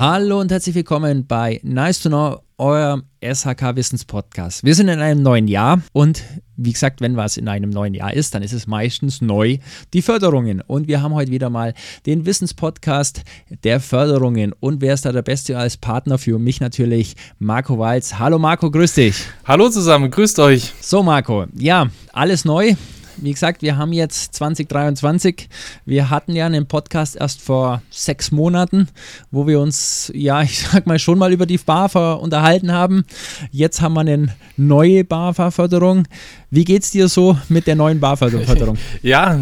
Hallo und herzlich willkommen bei Nice to Know, eurem SHK Wissens Podcast. Wir sind in einem neuen Jahr und wie gesagt, wenn was in einem neuen Jahr ist, dann ist es meistens neu die Förderungen. Und wir haben heute wieder mal den Wissenspodcast der Förderungen. Und wer ist da der Beste als Partner für mich natürlich? Marco Walz. Hallo Marco, grüß dich. Hallo zusammen, grüßt euch. So Marco, ja, alles neu. Wie gesagt, wir haben jetzt 2023. Wir hatten ja einen Podcast erst vor sechs Monaten, wo wir uns, ja, ich sag mal, schon mal über die BAFA unterhalten haben. Jetzt haben wir eine neue BAFA-Förderung. Wie geht's dir so mit der neuen BAFA-Förderung? Ja,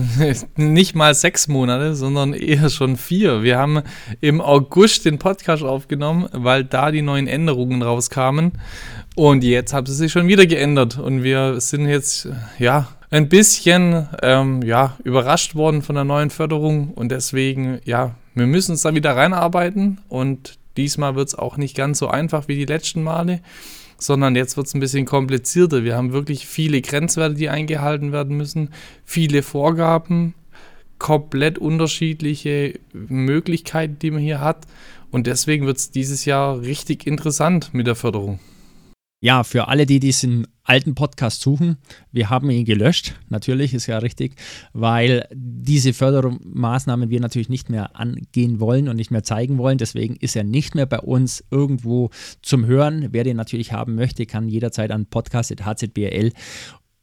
nicht mal sechs Monate, sondern eher schon vier. Wir haben im August den Podcast aufgenommen, weil da die neuen Änderungen rauskamen. Und jetzt haben sie sich schon wieder geändert. Und wir sind jetzt, ja, ein bisschen ähm, ja, überrascht worden von der neuen Förderung und deswegen, ja, wir müssen uns da wieder reinarbeiten und diesmal wird es auch nicht ganz so einfach wie die letzten Male, sondern jetzt wird es ein bisschen komplizierter. Wir haben wirklich viele Grenzwerte, die eingehalten werden müssen, viele Vorgaben, komplett unterschiedliche Möglichkeiten, die man hier hat und deswegen wird es dieses Jahr richtig interessant mit der Förderung. Ja, für alle, die diesen alten Podcast suchen, wir haben ihn gelöscht, natürlich, ist ja richtig, weil diese Fördermaßnahmen wir natürlich nicht mehr angehen wollen und nicht mehr zeigen wollen. Deswegen ist er nicht mehr bei uns irgendwo zum Hören. Wer den natürlich haben möchte, kann jederzeit an podcast.hzbl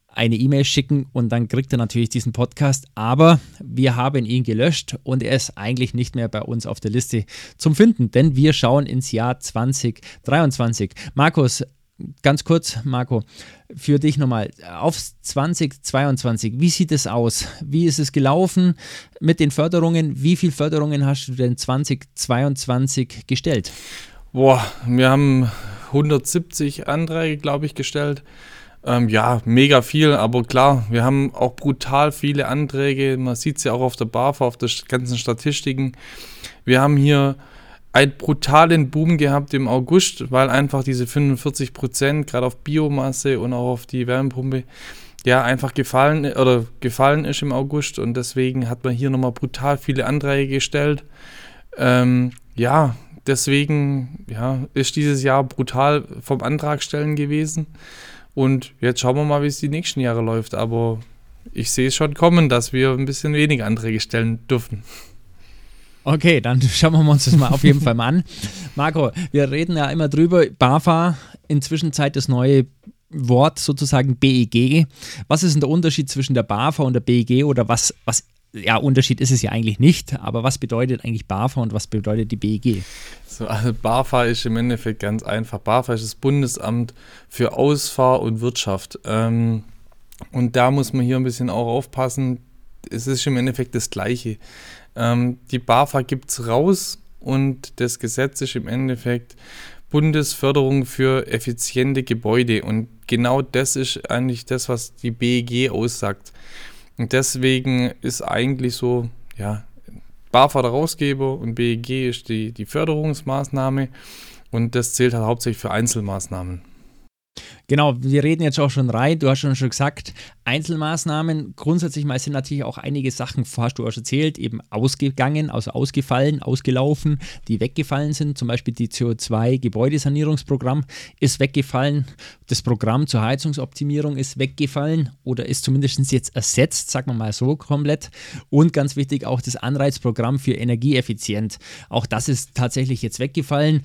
eine E-Mail schicken und dann kriegt er natürlich diesen Podcast. Aber wir haben ihn gelöscht und er ist eigentlich nicht mehr bei uns auf der Liste zum Finden, denn wir schauen ins Jahr 2023. Markus, ganz kurz, Marco, für dich nochmal auf 2022. Wie sieht es aus? Wie ist es gelaufen mit den Förderungen? Wie viele Förderungen hast du denn 2022 gestellt? Boah, wir haben 170 Anträge, glaube ich, gestellt. Ähm, ja, mega viel, aber klar, wir haben auch brutal viele Anträge. Man sieht es ja auch auf der BAFA, auf den ganzen Statistiken. Wir haben hier einen brutalen Boom gehabt im August, weil einfach diese 45 Prozent gerade auf Biomasse und auch auf die Wärmepumpe ja einfach gefallen oder gefallen ist im August und deswegen hat man hier nochmal brutal viele Anträge gestellt. Ähm, ja, deswegen ja, ist dieses Jahr brutal vom Antragstellen gewesen und jetzt schauen wir mal, wie es die nächsten Jahre läuft, aber ich sehe es schon kommen, dass wir ein bisschen weniger Anträge stellen dürfen. Okay, dann schauen wir uns das mal auf jeden Fall mal an. Marco, wir reden ja immer drüber, BAFA, inzwischen Zeit das neue Wort sozusagen BEG. Was ist denn der Unterschied zwischen der BAFA und der BEG oder was, was ja, Unterschied ist es ja eigentlich nicht, aber was bedeutet eigentlich BAFA und was bedeutet die BEG? So, also BAFA ist im Endeffekt ganz einfach. BAFA ist das Bundesamt für Ausfahr und Wirtschaft. Ähm, und da muss man hier ein bisschen auch aufpassen. Es ist im Endeffekt das Gleiche. Ähm, die BAFA gibt es raus und das Gesetz ist im Endeffekt Bundesförderung für effiziente Gebäude. Und genau das ist eigentlich das, was die BEG aussagt. Und deswegen ist eigentlich so, ja, BAFA der Rausgeber und BEG ist die, die Förderungsmaßnahme. Und das zählt halt hauptsächlich für Einzelmaßnahmen. Genau, wir reden jetzt auch schon rein. Du hast schon, gesagt, Einzelmaßnahmen. Grundsätzlich mal sind natürlich auch einige Sachen, hast du auch schon erzählt, eben ausgegangen, also ausgefallen, ausgelaufen, die weggefallen sind. Zum Beispiel die CO2-Gebäudesanierungsprogramm ist weggefallen. Das Programm zur Heizungsoptimierung ist weggefallen oder ist zumindest jetzt ersetzt, sagen wir mal so komplett. Und ganz wichtig auch das Anreizprogramm für Energieeffizient. Auch das ist tatsächlich jetzt weggefallen.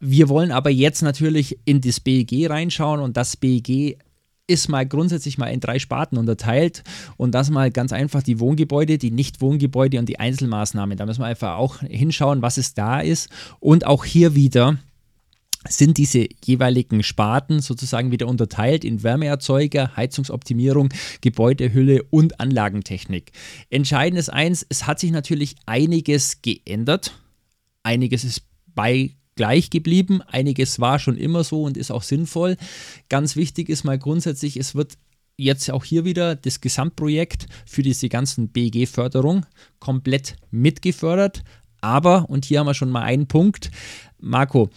Wir wollen aber jetzt natürlich in das BEG reinschauen und das BEG ist mal grundsätzlich mal in drei Sparten unterteilt und das mal ganz einfach die Wohngebäude, die Nicht-Wohngebäude und die Einzelmaßnahmen. Da müssen wir einfach auch hinschauen, was es da ist und auch hier wieder sind diese jeweiligen Sparten sozusagen wieder unterteilt in Wärmeerzeuger, Heizungsoptimierung, Gebäudehülle und Anlagentechnik. Entscheidend ist eins, es hat sich natürlich einiges geändert. Einiges ist bei gleich geblieben. Einiges war schon immer so und ist auch sinnvoll. Ganz wichtig ist mal grundsätzlich, es wird jetzt auch hier wieder das Gesamtprojekt für diese ganzen BEG-Förderung komplett mitgefördert. Aber, und hier haben wir schon mal einen Punkt, Marco,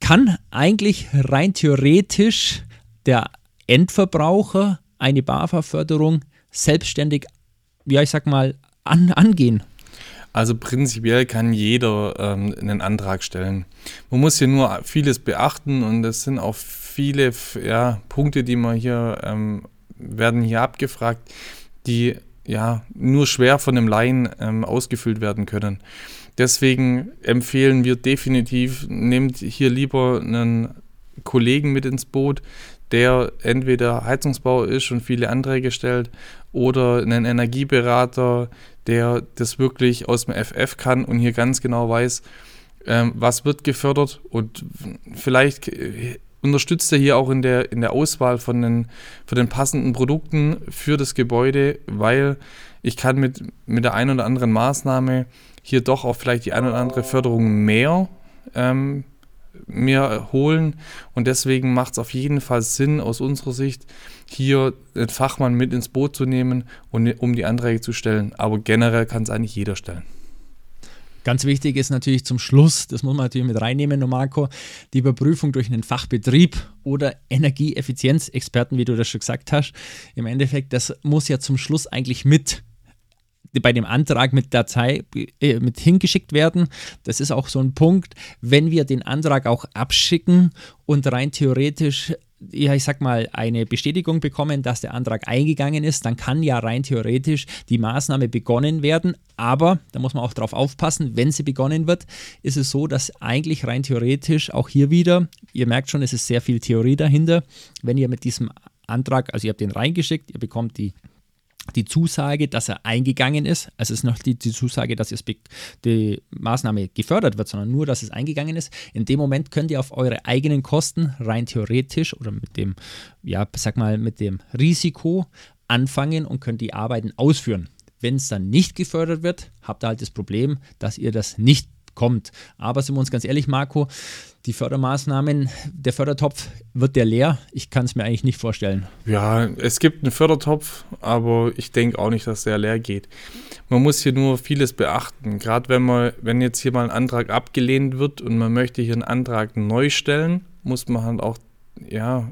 kann eigentlich rein theoretisch der Endverbraucher eine BAFA-Förderung selbstständig, ja, ich sag mal, an, angehen? Also prinzipiell kann jeder ähm, einen Antrag stellen. Man muss hier nur vieles beachten und es sind auch viele ja, Punkte, die man hier ähm, werden hier abgefragt, die ja nur schwer von einem Laien ähm, ausgefüllt werden können. Deswegen empfehlen wir definitiv, nehmt hier lieber einen Kollegen mit ins Boot, der entweder Heizungsbau ist und viele Anträge stellt oder einen Energieberater, der das wirklich aus dem FF kann und hier ganz genau weiß, ähm, was wird gefördert. Und vielleicht äh, unterstützt er hier auch in der, in der Auswahl von den, von den passenden Produkten für das Gebäude, weil ich kann mit, mit der einen oder anderen Maßnahme hier doch auch vielleicht die eine oder andere Förderung mehr ähm, mir holen. Und deswegen macht es auf jeden Fall Sinn aus unserer Sicht, hier den Fachmann mit ins Boot zu nehmen und um die Anträge zu stellen. Aber generell kann es eigentlich jeder stellen. Ganz wichtig ist natürlich zum Schluss, das muss man natürlich mit reinnehmen, Marco, die Überprüfung durch einen Fachbetrieb oder Energieeffizienzexperten, wie du das schon gesagt hast. Im Endeffekt, das muss ja zum Schluss eigentlich mit bei dem Antrag mit Datei äh, mit hingeschickt werden. Das ist auch so ein Punkt, wenn wir den Antrag auch abschicken und rein theoretisch ja, ich sag mal, eine Bestätigung bekommen, dass der Antrag eingegangen ist, dann kann ja rein theoretisch die Maßnahme begonnen werden. Aber da muss man auch darauf aufpassen, wenn sie begonnen wird, ist es so, dass eigentlich rein theoretisch auch hier wieder, ihr merkt schon, es ist sehr viel Theorie dahinter, wenn ihr mit diesem Antrag, also ihr habt den reingeschickt, ihr bekommt die die Zusage, dass er eingegangen ist. Also es ist noch die, die Zusage, dass es die Maßnahme gefördert wird, sondern nur, dass es eingegangen ist. In dem Moment könnt ihr auf eure eigenen Kosten rein theoretisch oder mit dem, ja, sag mal, mit dem Risiko anfangen und könnt die Arbeiten ausführen. Wenn es dann nicht gefördert wird, habt ihr halt das Problem, dass ihr das nicht kommt. Aber sind wir uns ganz ehrlich, Marco, die Fördermaßnahmen, der Fördertopf, wird der leer? Ich kann es mir eigentlich nicht vorstellen. Ja, es gibt einen Fördertopf, aber ich denke auch nicht, dass der leer geht. Man muss hier nur vieles beachten. Gerade wenn man, wenn jetzt hier mal ein Antrag abgelehnt wird und man möchte hier einen Antrag neu stellen, muss man halt auch ja,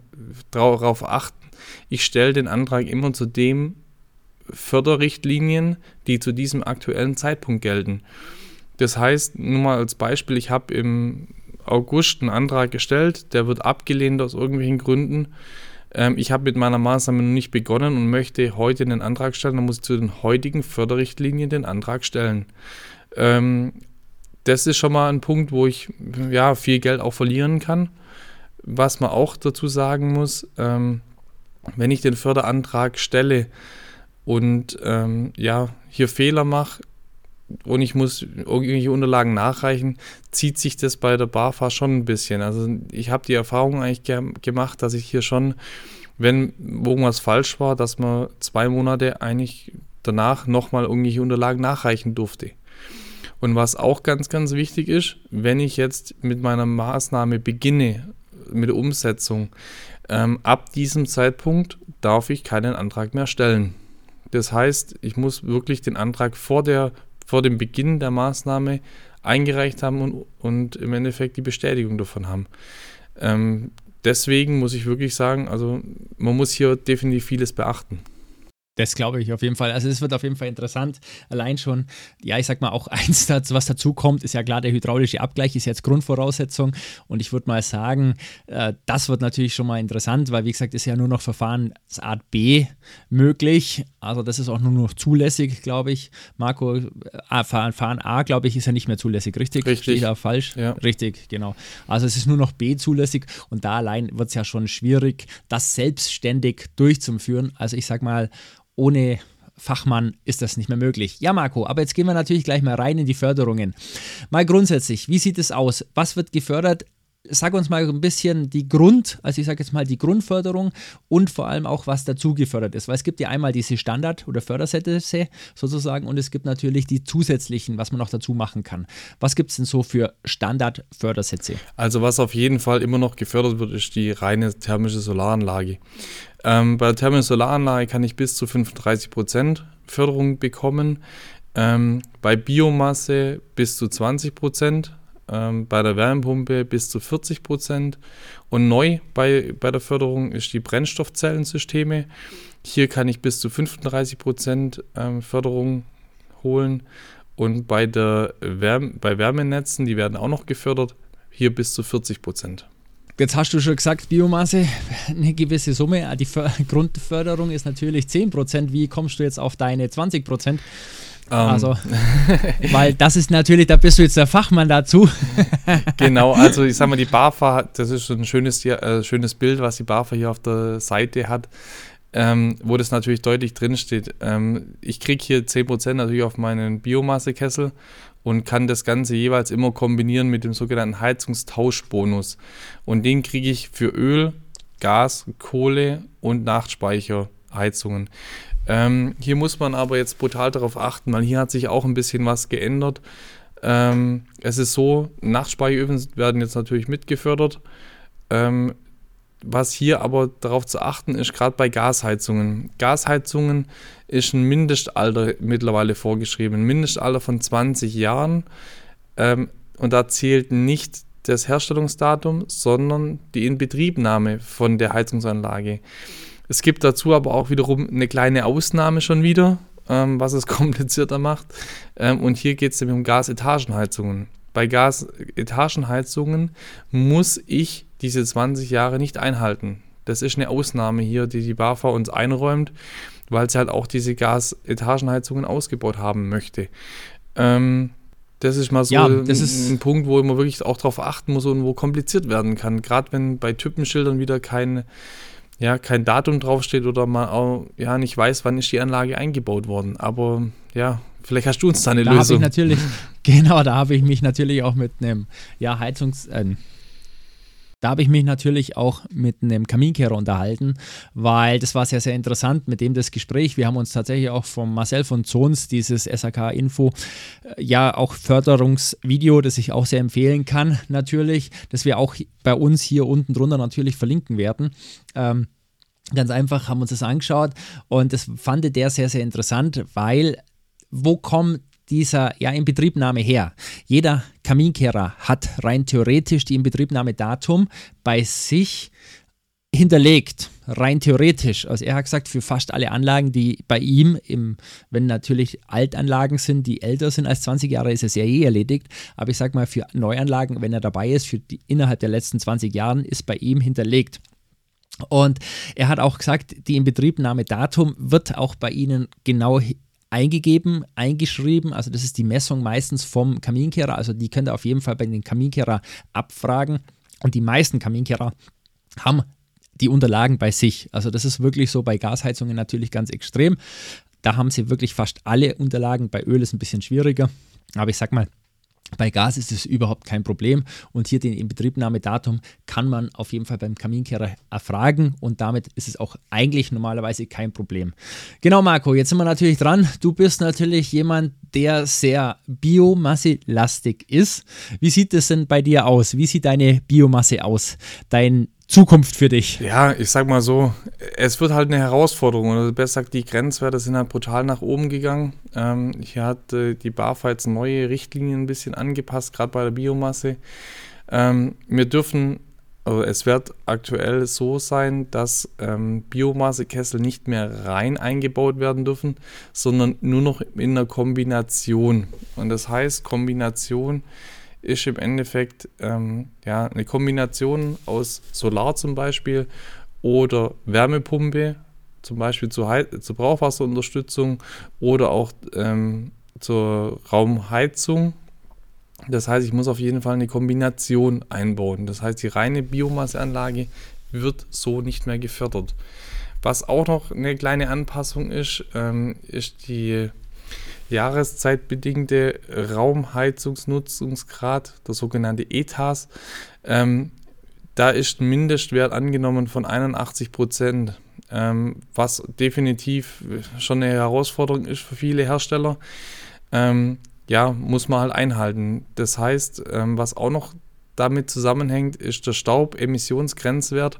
darauf achten. Ich stelle den Antrag immer zu dem Förderrichtlinien, die zu diesem aktuellen Zeitpunkt gelten. Das heißt, nur mal als Beispiel, ich habe im August einen Antrag gestellt, der wird abgelehnt aus irgendwelchen Gründen. Ähm, ich habe mit meiner Maßnahme noch nicht begonnen und möchte heute einen Antrag stellen, dann muss ich zu den heutigen Förderrichtlinien den Antrag stellen. Ähm, das ist schon mal ein Punkt, wo ich ja viel Geld auch verlieren kann. Was man auch dazu sagen muss, ähm, wenn ich den Förderantrag stelle und ähm, ja hier Fehler mache, und ich muss irgendwelche Unterlagen nachreichen, zieht sich das bei der BAFA schon ein bisschen. Also ich habe die Erfahrung eigentlich ge gemacht, dass ich hier schon, wenn irgendwas falsch war, dass man zwei Monate eigentlich danach nochmal irgendwelche Unterlagen nachreichen durfte. Und was auch ganz, ganz wichtig ist, wenn ich jetzt mit meiner Maßnahme beginne, mit der Umsetzung, ähm, ab diesem Zeitpunkt darf ich keinen Antrag mehr stellen. Das heißt, ich muss wirklich den Antrag vor der vor dem Beginn der Maßnahme eingereicht haben und, und im Endeffekt die Bestätigung davon haben. Ähm, deswegen muss ich wirklich sagen, also man muss hier definitiv vieles beachten. Das glaube ich auf jeden Fall. Also es wird auf jeden Fall interessant. Allein schon, ja, ich sag mal auch eins, was dazu kommt, ist ja klar, der hydraulische Abgleich ist jetzt Grundvoraussetzung. Und ich würde mal sagen, äh, das wird natürlich schon mal interessant, weil wie gesagt, ist ja nur noch Verfahrensart B möglich. Also das ist auch nur noch zulässig, glaube ich. Marco, äh, Verfahren A, glaube ich, ist ja nicht mehr zulässig, richtig? Richtig. Stehe ich da falsch? Ja. Richtig, genau. Also es ist nur noch B zulässig und da allein wird es ja schon schwierig, das selbstständig durchzuführen. Also ich sag mal, ohne Fachmann ist das nicht mehr möglich. Ja, Marco, aber jetzt gehen wir natürlich gleich mal rein in die Förderungen. Mal grundsätzlich, wie sieht es aus? Was wird gefördert? Sag uns mal ein bisschen die Grund, also ich sage jetzt mal die Grundförderung und vor allem auch, was dazu gefördert ist. Weil es gibt ja einmal diese Standard- oder Fördersätze sozusagen und es gibt natürlich die zusätzlichen, was man noch dazu machen kann. Was gibt es denn so für Standard-Fördersätze? Also was auf jeden Fall immer noch gefördert wird, ist die reine thermische Solaranlage. Ähm, bei der thermischen Solaranlage kann ich bis zu 35% Förderung bekommen. Ähm, bei Biomasse bis zu 20%, ähm, bei der Wärmepumpe bis zu 40%. Und neu bei, bei der Förderung ist die Brennstoffzellensysteme. Hier kann ich bis zu 35% ähm, Förderung holen. und bei, der Wärme, bei Wärmenetzen, die werden auch noch gefördert, hier bis zu 40 Prozent. Jetzt hast du schon gesagt, Biomasse, eine gewisse Summe. Die Grundförderung ist natürlich 10 Prozent. Wie kommst du jetzt auf deine 20 Prozent? Um. Ähm. Also, weil das ist natürlich, da bist du jetzt der Fachmann dazu. genau, also ich sag mal, die BAFA, das ist ein schönes, äh, schönes Bild, was die BAFA hier auf der Seite hat, ähm, wo das natürlich deutlich drinsteht. Ähm, ich kriege hier 10% natürlich auf meinen Biomassekessel und kann das Ganze jeweils immer kombinieren mit dem sogenannten Heizungstauschbonus. Und den kriege ich für Öl, Gas, Kohle und Nachtspeicherheizungen. Ähm, hier muss man aber jetzt brutal darauf achten, weil hier hat sich auch ein bisschen was geändert. Ähm, es ist so, Nachtspeicheröfen werden jetzt natürlich mitgefördert. Ähm, was hier aber darauf zu achten ist, gerade bei Gasheizungen. Gasheizungen ist ein Mindestalter mittlerweile vorgeschrieben, ein Mindestalter von 20 Jahren. Ähm, und da zählt nicht das Herstellungsdatum, sondern die Inbetriebnahme von der Heizungsanlage. Es gibt dazu aber auch wiederum eine kleine Ausnahme schon wieder, ähm, was es komplizierter macht. Ähm, und hier geht es nämlich um Gasetagenheizungen. Bei Gasetagenheizungen muss ich diese 20 Jahre nicht einhalten. Das ist eine Ausnahme hier, die die BAFA uns einräumt, weil sie halt auch diese Gasetagenheizungen ausgebaut haben möchte. Ähm, das ist mal so ja, ein, ein, Punkt, wo man wirklich auch darauf achten muss und wo kompliziert werden kann. Gerade wenn bei Typenschildern wieder kein ja, kein Datum draufsteht oder man auch ja, nicht weiß, wann ist die Anlage eingebaut worden. Aber ja, vielleicht hast du uns da eine da Lösung. Ich natürlich, genau, da habe ich mich natürlich auch mit einem ja, Heizungs... Äh, da habe ich mich natürlich auch mit einem Kaminkehrer unterhalten, weil das war sehr, sehr interessant mit dem das Gespräch. Wir haben uns tatsächlich auch von Marcel von Zons dieses SAK-Info, äh, ja auch Förderungsvideo, das ich auch sehr empfehlen kann, natürlich, das wir auch bei uns hier unten drunter natürlich verlinken werden. Ähm, ganz einfach haben wir uns das angeschaut und das fand der sehr, sehr interessant, weil wo kommt dieser ja, Inbetriebnahme her? Jeder Kaminkehrer hat rein theoretisch die Inbetriebnahmedatum bei sich hinterlegt, rein theoretisch. Also er hat gesagt, für fast alle Anlagen, die bei ihm, im, wenn natürlich Altanlagen sind, die älter sind als 20 Jahre, ist es ja eh erledigt. Aber ich sage mal, für Neuanlagen, wenn er dabei ist, für die innerhalb der letzten 20 Jahren, ist bei ihm hinterlegt. Und er hat auch gesagt, die Inbetriebnahmedatum wird auch bei Ihnen genau eingegeben, eingeschrieben. Also das ist die Messung meistens vom Kaminkehrer. Also die könnt ihr auf jeden Fall bei den Kaminkehrer abfragen. Und die meisten Kaminkehrer haben die Unterlagen bei sich. Also das ist wirklich so bei Gasheizungen natürlich ganz extrem. Da haben sie wirklich fast alle Unterlagen. Bei Öl ist ein bisschen schwieriger. Aber ich sag mal, bei Gas ist es überhaupt kein Problem und hier den Inbetriebnahmedatum kann man auf jeden Fall beim Kaminkehrer erfragen und damit ist es auch eigentlich normalerweise kein Problem. Genau, Marco, jetzt sind wir natürlich dran. Du bist natürlich jemand, der sehr biomasselastig ist. Wie sieht es denn bei dir aus? Wie sieht deine Biomasse aus? Dein Zukunft für dich? Ja, ich sag mal so, es wird halt eine Herausforderung. Oder besser gesagt, die Grenzwerte sind halt brutal nach oben gegangen. Ähm, hier hat äh, die BAFA jetzt neue Richtlinien ein bisschen angepasst, gerade bei der Biomasse. Ähm, wir dürfen, also es wird aktuell so sein, dass ähm, Biomassekessel nicht mehr rein eingebaut werden dürfen, sondern nur noch in einer Kombination. Und das heißt, Kombination ist im Endeffekt ähm, ja, eine Kombination aus Solar zum Beispiel oder Wärmepumpe, zum Beispiel zur, zur Brauchwasserunterstützung oder auch ähm, zur Raumheizung. Das heißt, ich muss auf jeden Fall eine Kombination einbauen. Das heißt, die reine Biomasseanlage wird so nicht mehr gefördert. Was auch noch eine kleine Anpassung ist, ähm, ist die jahreszeitbedingte Raumheizungsnutzungsgrad, der sogenannte ETAS. Ähm, da ist ein Mindestwert angenommen von 81 Prozent, ähm, was definitiv schon eine Herausforderung ist für viele Hersteller. Ähm, ja, muss man halt einhalten. Das heißt, ähm, was auch noch damit zusammenhängt, ist der Staubemissionsgrenzwert,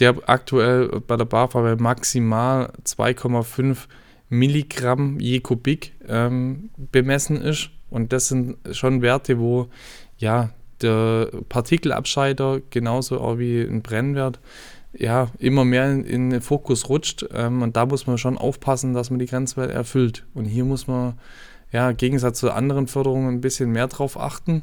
der aktuell bei der BAFA bei maximal 2,5 Milligramm je Kubik ähm, bemessen ist. Und das sind schon Werte, wo ja der Partikelabscheider genauso auch wie ein Brennwert ja immer mehr in, in den Fokus rutscht. Ähm, und da muss man schon aufpassen, dass man die Grenzwerte erfüllt. Und hier muss man ja, im Gegensatz zu anderen Förderungen ein bisschen mehr drauf achten.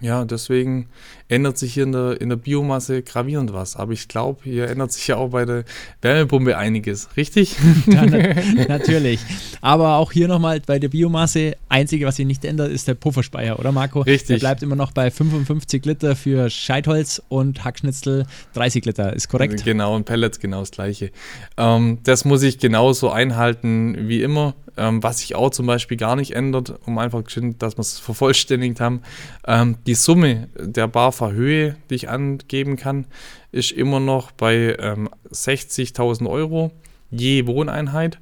Ja, deswegen ändert sich hier in der, in der Biomasse gravierend was. Aber ich glaube, hier ändert sich ja auch bei der Wärmepumpe einiges, richtig? Ja, na, natürlich. Aber auch hier nochmal bei der Biomasse, einzige, was sich nicht ändert, ist der Pufferspeicher, oder Marco? Richtig. Der bleibt immer noch bei 55 Liter für Scheitholz und Hackschnitzel 30 Liter, ist korrekt? Genau, und Pellets genau das gleiche. Ähm, das muss ich genauso einhalten wie immer. Ähm, was sich auch zum Beispiel gar nicht ändert, um einfach, dass wir es vervollständigt haben. Ähm, die Summe der BAFA-Höhe, die ich angeben kann, ist immer noch bei ähm, 60.000 Euro je Wohneinheit.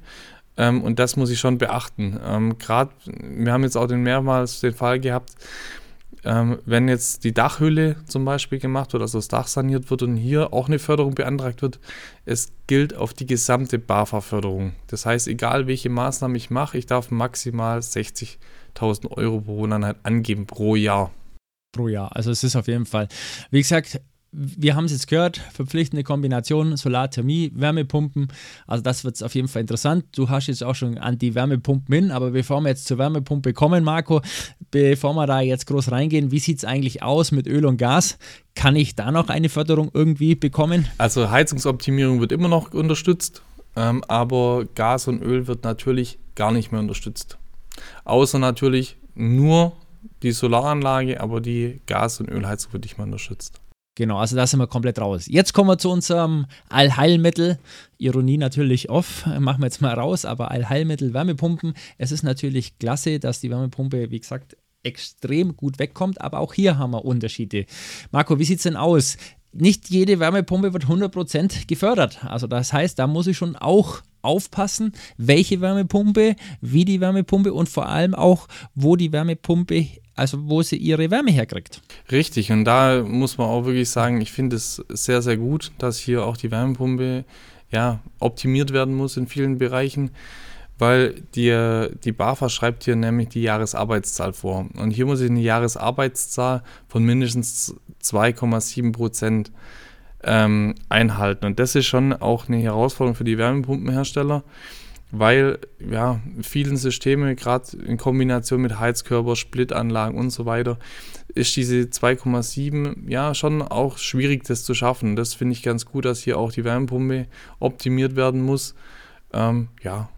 Ähm, und das muss ich schon beachten. Ähm, Gerade, wir haben jetzt auch den mehrmals den Fall gehabt, ähm, wenn jetzt die Dachhülle zum Beispiel gemacht wird, also das Dach saniert wird und hier auch eine Förderung beantragt wird, es gilt auf die gesamte BAFA-Förderung. Das heißt, egal welche Maßnahme ich mache, ich darf maximal 60.000 Euro pro Wohneinheit angeben pro Jahr. Pro Jahr. Also es ist auf jeden Fall, wie gesagt, wir haben es jetzt gehört, verpflichtende Kombination Solarthermie, Wärmepumpen. Also das wird auf jeden Fall interessant. Du hast jetzt auch schon an die Wärmepumpen hin, aber bevor wir jetzt zur Wärmepumpe kommen, Marco, bevor wir da jetzt groß reingehen, wie sieht es eigentlich aus mit Öl und Gas? Kann ich da noch eine Förderung irgendwie bekommen? Also Heizungsoptimierung wird immer noch unterstützt, ähm, aber Gas und Öl wird natürlich gar nicht mehr unterstützt. Außer natürlich nur die Solaranlage, aber die Gas- und Ölheizung wird nicht mehr unterstützt. Genau, also da sind wir komplett raus. Jetzt kommen wir zu unserem Allheilmittel. Ironie natürlich off, machen wir jetzt mal raus, aber Allheilmittel Wärmepumpen. Es ist natürlich klasse, dass die Wärmepumpe, wie gesagt, extrem gut wegkommt, aber auch hier haben wir Unterschiede. Marco, wie sieht es denn aus? Nicht jede Wärmepumpe wird 100% gefördert. Also das heißt, da muss ich schon auch aufpassen, welche Wärmepumpe, wie die Wärmepumpe und vor allem auch, wo die Wärmepumpe also wo sie ihre Wärme herkriegt. Richtig, und da muss man auch wirklich sagen, ich finde es sehr, sehr gut, dass hier auch die Wärmepumpe ja, optimiert werden muss in vielen Bereichen, weil die, die BAFA schreibt hier nämlich die Jahresarbeitszahl vor. Und hier muss ich eine Jahresarbeitszahl von mindestens 2,7 Prozent ähm, einhalten. Und das ist schon auch eine Herausforderung für die Wärmepumpenhersteller weil ja vielen Systeme, gerade in Kombination mit Heizkörper, Splitanlagen und so weiter, ist diese 2,7 ja schon auch schwierig, das zu schaffen. Das finde ich ganz gut, dass hier auch die Wärmepumpe optimiert werden muss. Ähm, ja,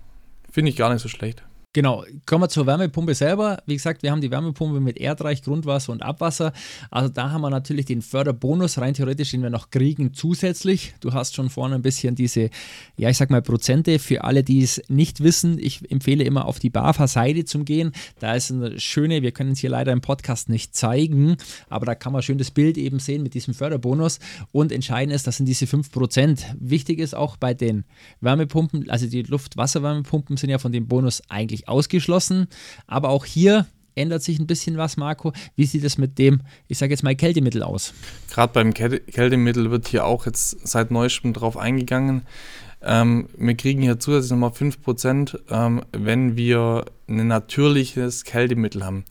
finde ich gar nicht so schlecht. Genau, kommen wir zur Wärmepumpe selber. Wie gesagt, wir haben die Wärmepumpe mit Erdreich, Grundwasser und Abwasser. Also da haben wir natürlich den Förderbonus, rein theoretisch, den wir noch kriegen zusätzlich. Du hast schon vorne ein bisschen diese, ja ich sag mal Prozente. Für alle, die es nicht wissen, ich empfehle immer auf die BAFA-Seite zu gehen. Da ist eine schöne, wir können es hier leider im Podcast nicht zeigen, aber da kann man schön das Bild eben sehen mit diesem Förderbonus. Und entscheidend ist, das sind diese 5%. Wichtig ist auch bei den Wärmepumpen, also die Luft-Wasser-Wärmepumpen sind ja von dem Bonus eigentlich ausgeschlossen. Aber auch hier ändert sich ein bisschen was, Marco. Wie sieht es mit dem, ich sage jetzt mal, Kältemittel aus? Gerade beim Kältemittel wird hier auch jetzt seit neuestem drauf eingegangen. Ähm, wir kriegen hier zusätzlich nochmal 5%, ähm, wenn wir ein natürliches Kältemittel haben.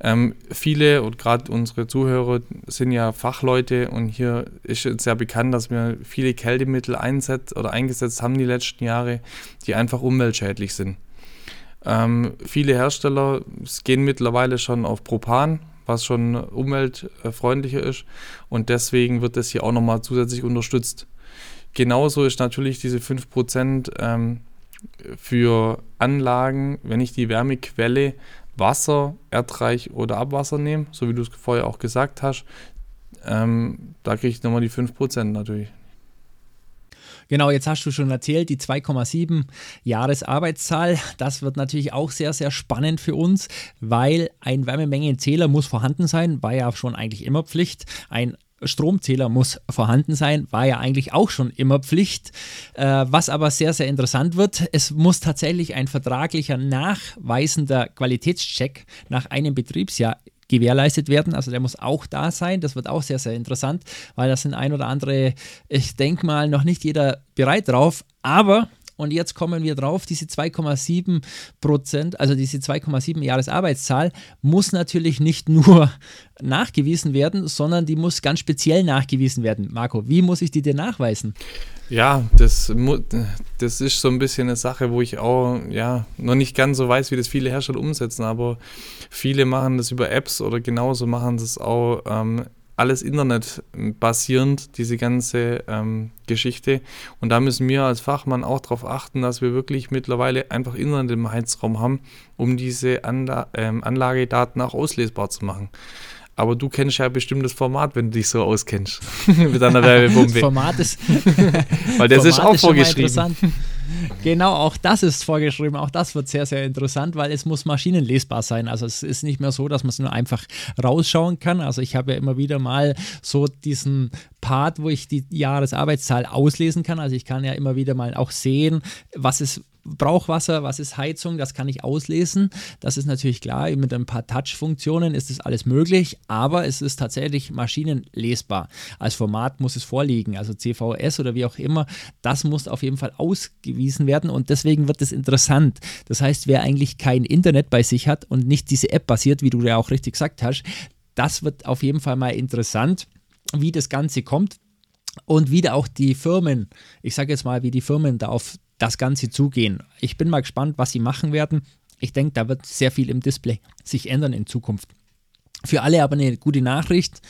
Ähm, viele und gerade unsere Zuhörer sind ja Fachleute und hier ist jetzt sehr bekannt, dass wir viele Kältemittel einsetzt oder eingesetzt haben die letzten Jahre, die einfach umweltschädlich sind. Ähm, viele Hersteller gehen mittlerweile schon auf Propan, was schon umweltfreundlicher ist und deswegen wird das hier auch nochmal zusätzlich unterstützt. Genauso ist natürlich diese 5% ähm, für Anlagen, wenn ich die Wärmequelle Wasser, Erdreich oder Abwasser nehme, so wie du es vorher auch gesagt hast, ähm, da kriege ich nochmal die 5% natürlich. Genau, jetzt hast du schon erzählt, die 2,7 Jahresarbeitszahl. Das wird natürlich auch sehr, sehr spannend für uns, weil ein Wärmemengenzähler muss vorhanden sein, war ja schon eigentlich immer Pflicht. Ein Stromzähler muss vorhanden sein, war ja eigentlich auch schon immer Pflicht. Äh, was aber sehr, sehr interessant wird, es muss tatsächlich ein vertraglicher nachweisender Qualitätscheck nach einem Betriebsjahr gewährleistet werden. Also der muss auch da sein. Das wird auch sehr, sehr interessant, weil das sind ein oder andere, ich denke mal, noch nicht jeder bereit drauf. Aber Und jetzt kommen wir drauf, diese 2,7 Prozent, also diese 2,7 Jahresarbeitszahl muss natürlich nicht nur nachgewiesen werden, sondern die muss ganz speziell nachgewiesen werden. Marco, wie muss ich die dir nachweisen? Ja, das, das ist so ein bisschen eine Sache, wo ich auch ja, noch nicht ganz so weiß, wie das viele Hersteller umsetzen, aber viele machen das über Apps oder genauso machen das auch ähm, alles internetbasierend, diese ganze ähm, Geschichte. Und da müssen wir als Fachmann auch darauf achten, dass wir wirklich mittlerweile einfach Internet im Heizraum haben, um diese Anla ähm, Anlagedaten auch auslesbar zu machen. Aber du kennst ja bestimmt das Format, wenn du dich so auskennst. mit deiner Werbebombe. Das Format ist. Weil das Format ist auch ist vorgeschrieben. Genau, auch das ist vorgeschrieben. Auch das wird sehr, sehr interessant, weil es muss maschinenlesbar sein. Also es ist nicht mehr so, dass man es nur einfach rausschauen kann. Also ich habe ja immer wieder mal so diesen Part, wo ich die Jahresarbeitszahl auslesen kann. Also ich kann ja immer wieder mal auch sehen, was ist Brauchwasser, was ist Heizung, das kann ich auslesen. Das ist natürlich klar, mit ein paar Touch-Funktionen ist das alles möglich, aber es ist tatsächlich maschinenlesbar. Als Format muss es vorliegen, also CVS oder wie auch immer, das muss auf jeden Fall ausgewiesen werden und deswegen wird es interessant. Das heißt, wer eigentlich kein Internet bei sich hat und nicht diese App basiert, wie du ja auch richtig gesagt hast, das wird auf jeden Fall mal interessant, wie das Ganze kommt und wie da auch die Firmen, ich sage jetzt mal, wie die Firmen da auf das Ganze zugehen. Ich bin mal gespannt, was sie machen werden. Ich denke, da wird sehr viel im Display sich ändern in Zukunft. Für alle aber eine gute Nachricht.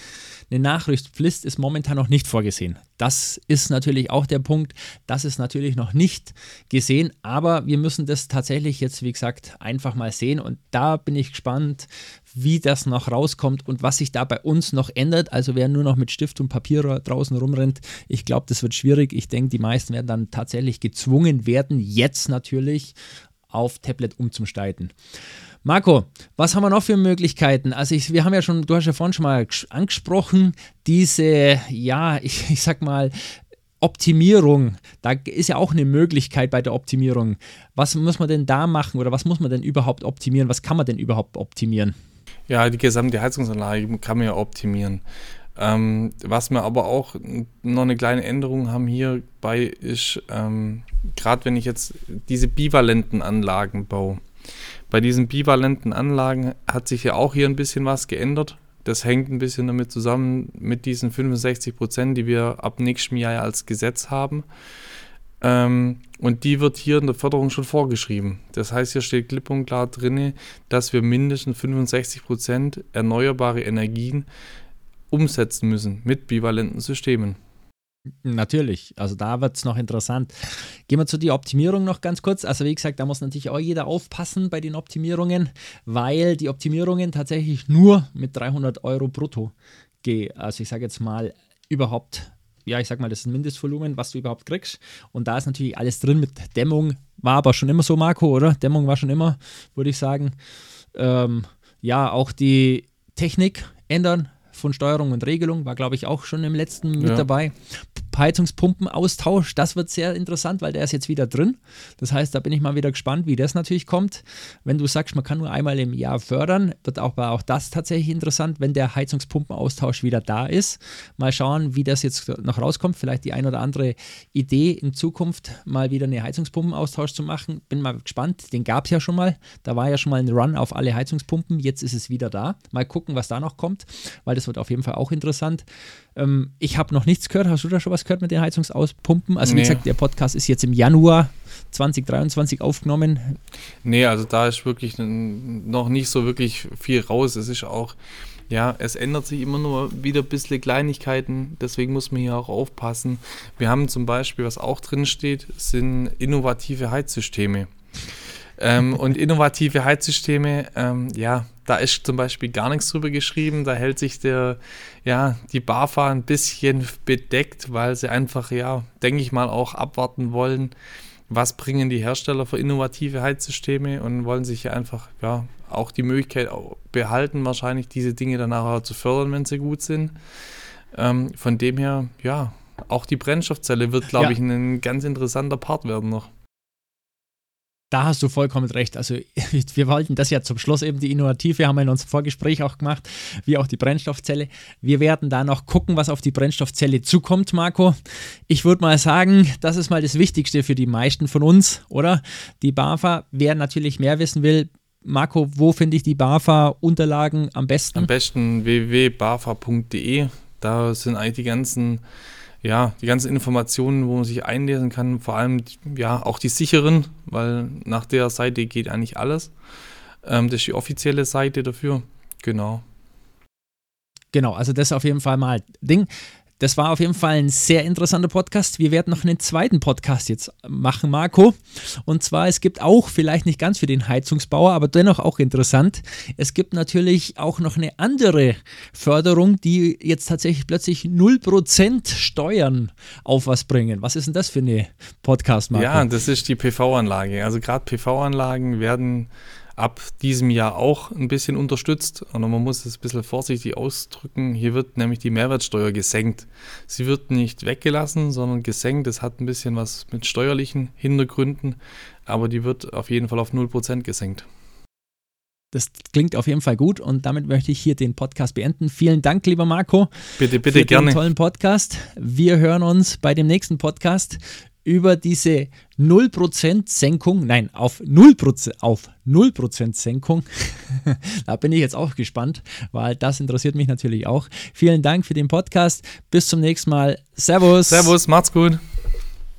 Eine Nachrichtspflicht ist momentan noch nicht vorgesehen. Das ist natürlich auch der Punkt. Das ist natürlich noch nicht gesehen, aber wir müssen das tatsächlich jetzt, wie gesagt, einfach mal sehen. Und da bin ich gespannt, wie das noch rauskommt und was sich da bei uns noch ändert. Also wer nur noch mit Stift und Papier draußen rumrennt, ich glaube, das wird schwierig. Ich denke, die meisten werden dann tatsächlich gezwungen werden, jetzt natürlich auf Tablet umzusteigen. Marco, was haben wir noch für Möglichkeiten? Also ich, wir haben ja schon, du hast ja vorhin schon mal angesprochen, diese, ja, ich, ich sag mal, Optimierung, da ist ja auch eine Möglichkeit bei der Optimierung. Was muss man denn da machen oder was muss man denn überhaupt optimieren? Was kann man denn überhaupt optimieren? Ja, die gesamte Heizungsanlage kann man ja optimieren. Ähm, was wir aber auch noch eine kleine Änderung haben hierbei ist, ähm, gerade wenn ich jetzt diese bivalenten Anlagen baue, bei diesen bivalenten Anlagen hat sich ja auch hier ein bisschen was geändert. Das hängt ein bisschen damit zusammen mit diesen 65 Prozent, die wir ab nächstem Jahr als Gesetz haben. Ähm, und die wird hier in der Förderung schon vorgeschrieben. Das heißt, hier steht klipp und klar drin, dass wir mindestens 65 Prozent erneuerbare Energien umsetzen müssen mit bivalenten Systemen. Natürlich, also da wird es noch interessant. Gehen wir zu der Optimierung noch ganz kurz. Also wie gesagt, da muss natürlich auch jeder aufpassen bei den Optimierungen, weil die Optimierungen tatsächlich nur mit 300 Euro brutto gehen. Also ich sage jetzt mal überhaupt, ja ich sage mal, das ist ein Mindestvolumen, was du überhaupt kriegst. Und da ist natürlich alles drin mit Dämmung. War aber schon immer so, Marco, oder? Dämmung war schon immer, würde ich sagen. Ähm, ja, auch die Technik ändern von Steuerung und Regelung, war glaube ich auch schon im letzten mit ja. dabei. Heizungspumpenaustausch, das wird sehr interessant, weil der ist jetzt wieder drin. Das heißt, da bin ich mal wieder gespannt, wie das natürlich kommt. Wenn du sagst, man kann nur einmal im Jahr fördern, wird auch, auch das tatsächlich interessant, wenn der Heizungspumpenaustausch wieder da ist. Mal schauen, wie das jetzt noch rauskommt. Vielleicht die ein oder andere Idee in Zukunft mal wieder eine Heizungspumpenaustausch zu machen. Bin mal gespannt. Den gab es ja schon mal. Da war ja schon mal ein Run auf alle Heizungspumpen. Jetzt ist es wieder da. Mal gucken, was da noch kommt, weil das wird auf jeden Fall auch interessant. Ähm, ich habe noch nichts gehört. Hast du da schon was gehört mit den Heizungsauspumpen? Also, nee. wie gesagt, der Podcast ist jetzt im Januar 2023 aufgenommen. Nee, also da ist wirklich noch nicht so wirklich viel raus. Es ist auch, ja, es ändert sich immer nur wieder ein bisschen Kleinigkeiten. Deswegen muss man hier auch aufpassen. Wir haben zum Beispiel, was auch drin steht, sind innovative Heizsysteme. ähm, und innovative Heizsysteme, ähm, ja, da ist zum Beispiel gar nichts drüber geschrieben. Da hält sich der, ja, die BAFA ein bisschen bedeckt, weil sie einfach, ja, denke ich mal, auch abwarten wollen, was bringen die Hersteller für innovative Heizsysteme und wollen sich ja einfach, ja, auch die Möglichkeit behalten, wahrscheinlich diese Dinge dann nachher zu fördern, wenn sie gut sind. Ähm, von dem her, ja, auch die Brennstoffzelle wird, glaube ja. ich, ein ganz interessanter Part werden noch. Da hast du vollkommen recht. Also wir wollten das ja zum Schluss eben die Innovative, haben wir in unserem Vorgespräch auch gemacht, wie auch die Brennstoffzelle. Wir werden da noch gucken, was auf die Brennstoffzelle zukommt, Marco. Ich würde mal sagen, das ist mal das Wichtigste für die meisten von uns, oder? Die BAFA, wer natürlich mehr wissen will, Marco, wo finde ich die BAFA-Unterlagen am besten? Am besten www.bafa.de. Da sind eigentlich die ganzen ja, die ganzen Informationen, wo man sich einlesen kann, vor allem ja auch die sicheren, weil nach der Seite geht eigentlich alles. Ähm, das ist die offizielle Seite dafür. Genau. Genau, also das ist auf jeden Fall mal Ding. Das war auf jeden Fall ein sehr interessanter Podcast. Wir werden noch einen zweiten Podcast jetzt machen, Marco. Und zwar, es gibt auch, vielleicht nicht ganz für den Heizungsbauer, aber dennoch auch interessant, es gibt natürlich auch noch eine andere Förderung, die jetzt tatsächlich plötzlich 0% Steuern auf was bringen. Was ist denn das für eine Podcast, Marco? Ja, das ist die PV-Anlage. Also gerade PV-Anlagen werden ab diesem Jahr auch ein bisschen unterstützt. Und man muss es ein bisschen vorsichtig ausdrücken. Hier wird nämlich die Mehrwertsteuer gesenkt. Sie wird nicht weggelassen, sondern gesenkt. Das hat ein bisschen was mit steuerlichen Hintergründen, aber die wird auf jeden Fall auf 0% gesenkt. Das klingt auf jeden Fall gut und damit möchte ich hier den Podcast beenden. Vielen Dank, lieber Marco. Bitte, bitte, für gerne. Den tollen Podcast. Wir hören uns bei dem nächsten Podcast über diese 0% Senkung, nein, auf 0%, auf 0% Senkung. da bin ich jetzt auch gespannt, weil das interessiert mich natürlich auch. Vielen Dank für den Podcast. Bis zum nächsten Mal. Servus. Servus, macht's gut.